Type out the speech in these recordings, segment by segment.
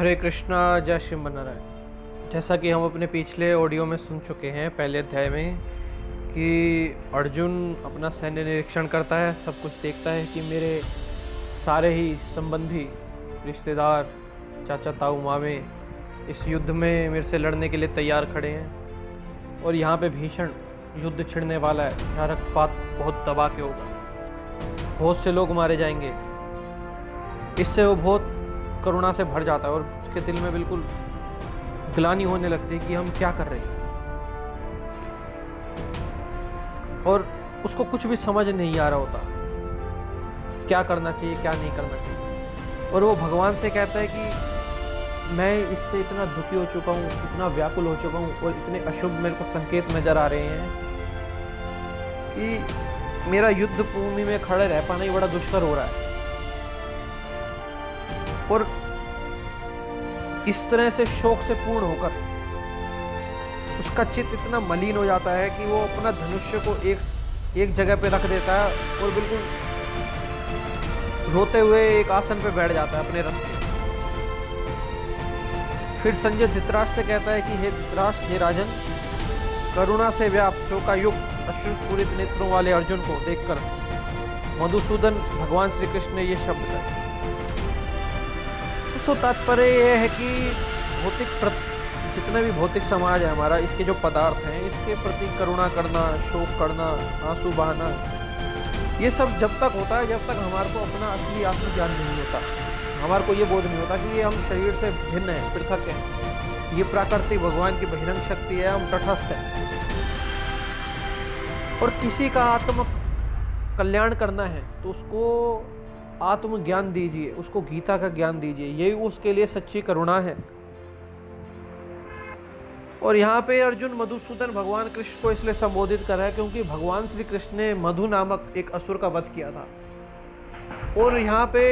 हरे कृष्णा, जय श्री नारायण जैसा कि हम अपने पिछले ऑडियो में सुन चुके हैं, पहले अध्याय में, कि अर्जुन अपना सैन्य निरीक्षण करता है, सब कुछ देखता है कि मेरे सारे ही संबंधी रिश्तेदार, चाचा, ताऊ, मामे इस युद्ध में मेरे से लड़ने के लिए तैयार खड़े हैं। और यहाँ पे भीषण युद्ध छिड़ने वाला है, यहाँ रक्तपात बहुत दबा के होगा। बहुत से लोग मारे जाएँगे। इससे वो बहुत करुणा से भर जाता है और उसके दिल में बिल्कुल ग्लानी होने लगती है कि हम क्या कर रहे हैं। और उसको कुछ भी समझ नहीं आ रहा होता, क्या करना चाहिए, क्या नहीं करना चाहिए। और वो भगवान से कहता है कि मैं इससे इतना दुखी हो चुका हूँ, इतना व्याकुल हो चुका हूँ और इतने अशुभ मेरे को संकेत नज़र आ रहे हैं कि मेरा युद्ध भूमि में खड़े रह पाना ही बड़ा दुष्कर हो रहा है। और इस तरह से शोक से पूर्ण होकर उसका चित्त इतना मलिन हो जाता है कि वो अपना धनुष्य को एक एक जगह पे रख देता है और बिल्कुल रोते हुए एक आसन पे बैठ जाता है अपने रथ पे। फिर संजय धित्राष्ट्र से कहता है कि, हे धृतराष्ट्र, हे राजन, करुणा से व्याप्त शोकायुक्त अश्रुपूरित नेत्रों वाले अर्जुन को देखकर मधुसूदन भगवान श्री कृष्ण ने ये शब्द कहे। तो तात्पर्य यह है कि भौतिक जितना भी भौतिक समाज है हमारा, इसके जो पदार्थ हैं, इसके प्रति करुणा करना, शोक करना, आँसू बहाना, ये सब जब तक होता है, जब तक हमारे को अपना असली आत्मज्ञान नहीं होता। हमारे को ये बोध नहीं होता कि ये हम शरीर से भिन्न हैं, पृथक हैं। ये प्राकृतिक भगवान की बहिरंग शक्ति है, हम तटस्थ हैं। और किसी का आत्म कल्याण करना है तो उसको आत्मज्ञान दीजिए, उसको गीता का ज्ञान दीजिए, यही उसके लिए सच्ची करुणा है। और यहाँ पे अर्जुन मधुसूदन भगवान कृष्ण को इसलिए संबोधित कर रहा है क्योंकि भगवान श्री कृष्ण ने मधु नामक एक असुर का वध किया था। और यहाँ पे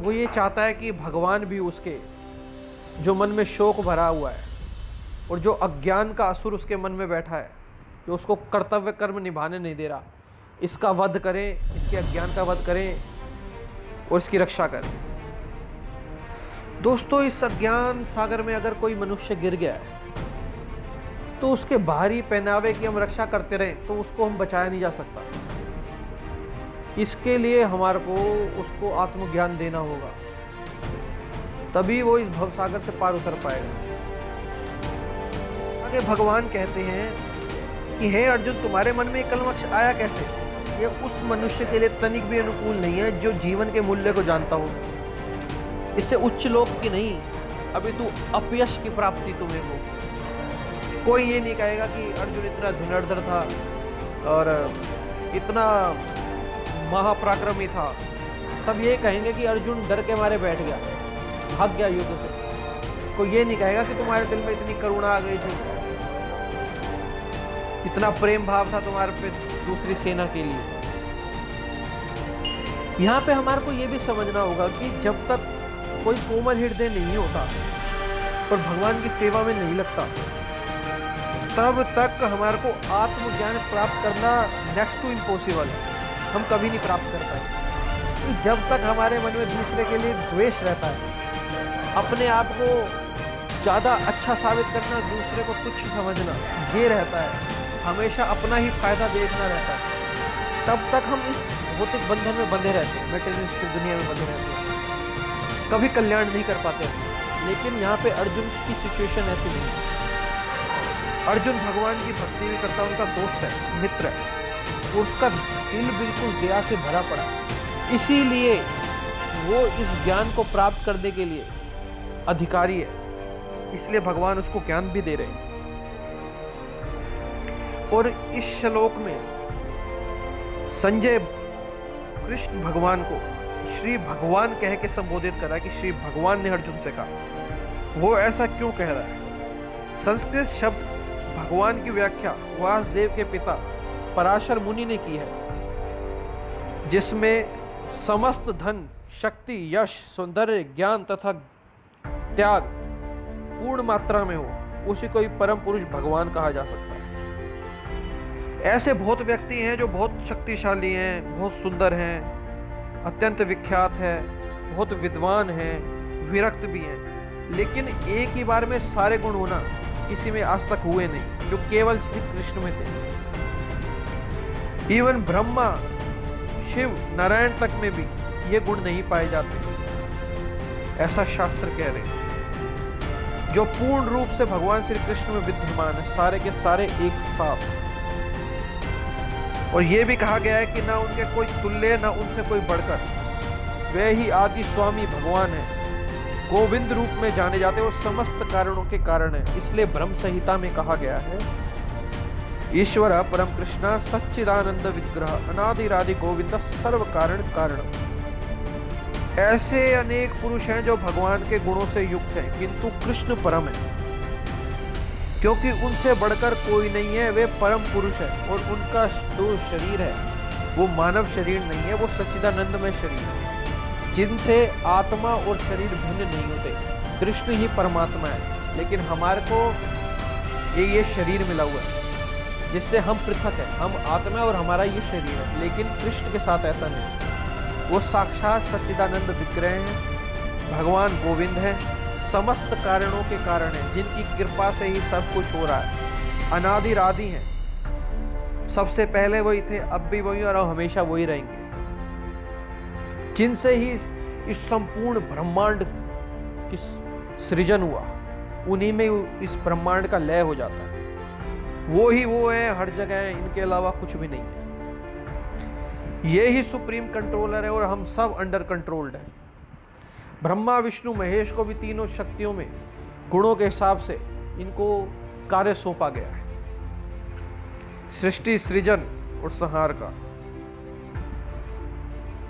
वो ये चाहता है कि भगवान भी उसके, जो मन में शोक भरा हुआ है और जो अज्ञान का असुर उसके मन में बैठा है, जो उसको कर्तव्य कर्म निभाने नहीं दे रहा, इसका वध करें, इसके अज्ञान का वध करें और इसकी रक्षा कर। दोस्तों, इस अज्ञान सागर में अगर कोई मनुष्य गिर गया है तो उसके बाहरी पहनावे की हम रक्षा करते रहे तो उसको हम बचाया नहीं जा सकता। इसके लिए हमारे को उसको आत्मज्ञान देना होगा। तभी वो इस भव सागर से पार उतर पाएगा। आगे भगवान कहते हैं कि, हे अर्जुन, तुम्हारे मन में कलमक्ष आया कैसे? ये उस मनुष्य के लिए तनिक भी अनुकूल नहीं है जो जीवन के मूल्य को जानता हो। इससे उच्च लोक की नहीं अभी तू अपयश की प्राप्ति तुम्हें हो। कोई ये नहीं कहेगा कि अर्जुन इतना धुनर्धर था और इतना महापराक्रमी था। सब ये कहेंगे कि अर्जुन डर के मारे बैठ गया भाग गया युद्ध से। कोई ये नहीं कहेगा कि तुम्हारे दिल में इतनी करुणा आ गई थी। इतना प्रेम भाव था तुम्हारे पे दूसरी सेना के लिए। यहाँ पे हमारे को ये भी समझना होगा कि जब तक कोई कोमल हृदय नहीं होता और भगवान की सेवा में नहीं लगता, तब तक हमारे को आत्मज्ञान प्राप्त करना नेक्स्ट टू इम्पॉसिबल है। हम कभी नहीं प्राप्त कर पाए। जब तक हमारे मन में दूसरे के लिए द्वेष रहता है, अपने आप को ज़्यादा अच्छा साबित करना, दूसरे को तुच्छ समझना, ये रहता है। हमेशा अपना ही फ़ायदा देखना रहता है। तब तक हम इस भौतिक बंधन में बंधे रहते हैं मेटेरियलिस्टिक दुनिया में बंधे रहते हैं। कभी कल्याण नहीं कर पाते लेकिन यहाँ पे अर्जुन की सिचुएशन ऐसी नहीं है। अर्जुन भगवान की भक्ति भी करता, उनका दोस्त है, मित्र है उसका दिल बिल्कुल दया से भरा पड़ा इसीलिए वो इस ज्ञान को प्राप्त करने के लिए अधिकारी है। इसलिए भगवान उसको ज्ञान भी दे रहे हैं। और इस श्लोक में संजय कृष्ण भगवान को श्री भगवान कह के संबोधित करा कि श्री भगवान ने अर्जुन से कहा, वो ऐसा क्यों कह रहा है? संस्कृत शब्द भगवान की व्याख्या वासुदेव के पिता पराशर मुनि ने की है, जिसमें समस्त धन, शक्ति, यश, सौंदर्य, ज्ञान तथा त्याग पूर्ण मात्रा में हो, उसी को ही परम पुरुष भगवान कहा जा सकता है ऐसे बहुत व्यक्ति हैं जो बहुत शक्तिशाली हैं, बहुत सुंदर हैं, अत्यंत विख्यात है, बहुत विद्वान हैं, विरक्त भी हैं। लेकिन एक ही बार में सारे गुण होना किसी में आज तक हुए नहीं, जो केवल श्री कृष्ण में थे। इवन ब्रह्मा, शिव, नारायण तक में भी ये गुण नहीं पाए जाते। ऐसा शास्त्र कह रहे हैं। जो पूर्ण रूप से भगवान श्री कृष्ण में विद्यमान है, सारे के सारे एक साथ। और ये भी कहा गया है कि ना उनके कोई तुल्य, ना उनसे कोई बढ़कर। वे ही आदि स्वामी भगवान है। गोविंद रूप में जाने जाते वो समस्त कारणों के कारण है। इसलिए ब्रह्म संहिता में कहा गया है, ईश्वर परम कृष्ण सच्चिदानंद विग्रह, अनादिरादि गोविंद सर्व कारण कारण ऐसे अनेक पुरुष हैं जो भगवान के गुणों से युक्त हैं, किंतु कृष्ण परम है। क्योंकि उनसे बढ़कर कोई नहीं है, वे परम पुरुष है और उनका जो शरीर है, वो मानव शरीर नहीं है, वो सच्चिदानंद में शरीर है। जिनसे आत्मा और शरीर भिन्न नहीं होते, कृष्ण ही परमात्मा है, लेकिन हमारे को ये ये शरीर मिला हुआ है, जिससे हम पृथक है, हम आत्मा और हमारा ये शरीर है, लेकिन कृष्ण के साथ ऐसा नहीं। वो साक्षात सच्चिदानंद विग्रह हैं, भगवान गोविंद है समस्त कारणों के कारण है, जिनकी कृपा से ही सब कुछ हो रहा है। अनादि राधि हैं। सबसे पहले वही थे, अब भी वही और हमेशा वही रहेंगे। जिनसे ही इस संपूर्ण ब्रह्मांड की सृजन हुआ, उन्हीं में इस ब्रह्मांड का लय हो जाता है। वो ही वो है, हर जगह है, इनके अलावा कुछ भी नहीं है। ये ही सुप्रीम कंट्रोलर है और हम सब अंडर कंट्रोल्ड है। ब्रह्मा, विष्णु, महेश को भी तीनों शक्तियों में, गुणों के हिसाब से इनको कार्य सौंपा गया है। सृष्टि, सृजन और संहार का।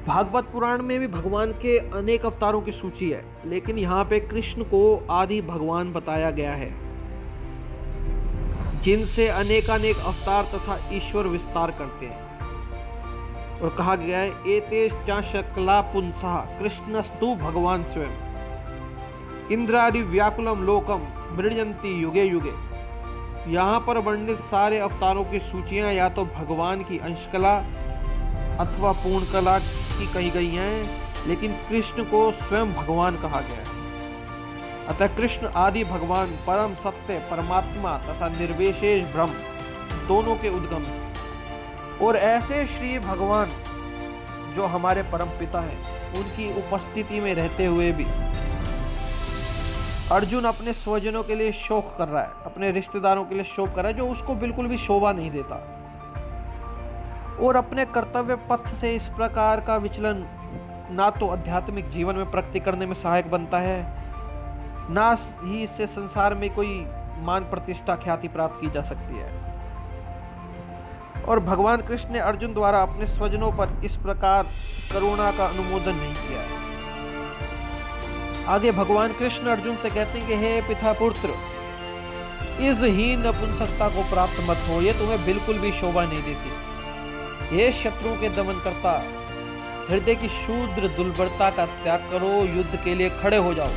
भागवत पुराण में भी भगवान के अनेक अवतारों की सूची है, लेकिन यहाँ पे कृष्ण को आदि भगवान बताया गया है, जिनसे अनेकानेक अवतार तथा ईश्वर विस्तार करते हैं। और कहा गया है एतेश शकला पुंसा कृष्णस्तु भगवान स्वयं। इंद्रादि व्याकुलम लोकम मृजंती युगे युगे। यहाँ पर वर्णित सारे अवतारों की सूचियाँ या तो भगवान की अंशकला अथवा पूर्ण कला की कही गई हैं, लेकिन कृष्ण को स्वयं भगवान कहा गया है। अतः कृष्ण आदि भगवान परम सत्य, परमात्मा तथा निर्विशेष ब्रह्म, दोनों के उद्गम हैं। और ऐसे श्री भगवान जो हमारे परम पिता हैं, उनकी उपस्थिति में रहते हुए भी अर्जुन अपने स्वजनों के लिए शोक कर रहा है, अपने रिश्तेदारों के लिए शोक कर रहा है, जो उसको बिल्कुल भी शोभा नहीं देता। और अपने कर्तव्य पथ से इस प्रकार का विचलन ना तो आध्यात्मिक जीवन में प्रगति करने में सहायक बनता है, ना ही इससे संसार में कोई मान प्रतिष्ठा ख्याति प्राप्त की जा सकती है। और भगवान कृष्ण ने अर्जुन द्वारा अपने स्वजनों पर इस प्रकार करुणा का अनुमोदन नहीं किया आगे भगवान कृष्ण अर्जुन से कहते हैं कि, हे पिता पुत्र, इस ही नपुंसकता को प्राप्त मत हो, ये तुम्हें बिल्कुल भी शोभा नहीं देती। हे शत्रुओं के दमन करता हृदय की शूद्र दुर्बलता का त्याग करो, युद्ध के लिए खड़े हो जाओ।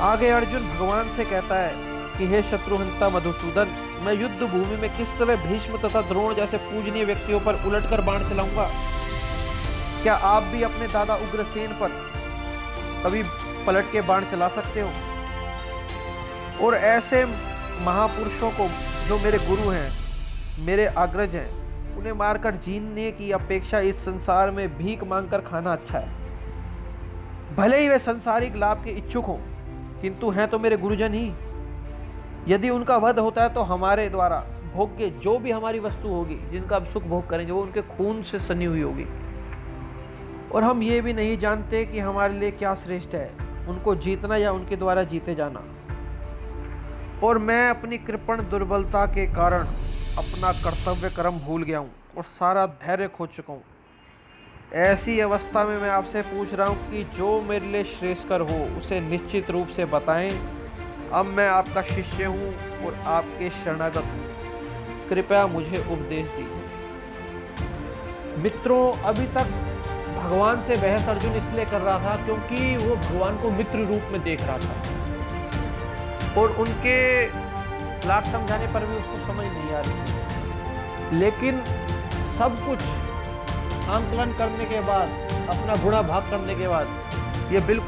आगे अर्जुन भगवान से कहता है कि, हे शत्रुहंता मधुसूदन मैं युद्ध भूमि में किस तरह भीष्म तथा द्रोण जैसे पूजनीय व्यक्तियों पर उलटकर बाण चलाऊँगा? क्या आप भी अपने दादा उग्रसेन पर कभी पलट के बाण चला सकते हो? और ऐसे महापुरुषों को जो मेरे गुरु हैं, मेरे अग्रज हैं, उन्हें मारकर जीने की अपेक्षा इस संसार में भीख मांगकर खाना अच्छा है। भले ही वे संसारिक लाभ के इच्छुक हों, किंतु हैं तो मेरे गुरुजन ही। यदि उनका वध होता है तो हमारे द्वारा भोग्य जो भी हमारी वस्तु होगी, जिनका हम सुख भोग करेंगे, वो उनके खून से सनी हुई होगी। और हम ये भी नहीं जानते कि हमारे लिए क्या श्रेष्ठ है, उनको जीतना या उनके द्वारा जीते जाना। और मैं अपनी कृपण दुर्बलता के कारण अपना कर्तव्य कर्म भूल गया हूँ और सारा धैर्य खो चुका हूँ। ऐसी अवस्था में मैं आपसे पूछ रहा हूँ कि जो मेरे लिए श्रेष्ठकर हो, उसे निश्चित रूप से बताएँ अब मैं आपका शिष्य हूँ और आपके शरणागत हूँ। कृपया मुझे उपदेश दीजिए। मित्रों, अभी तक भगवान से बहस अर्जुन इसलिए कर रहा था क्योंकि वो भगवान को मित्र रूप में देख रहा था। और उनके लाख समझाने पर भी उसको समझ नहीं आ रही लेकिन सब कुछ आंकलन करने के बाद, अपना गुणा भाग करने के बाद, ये बिल्कुल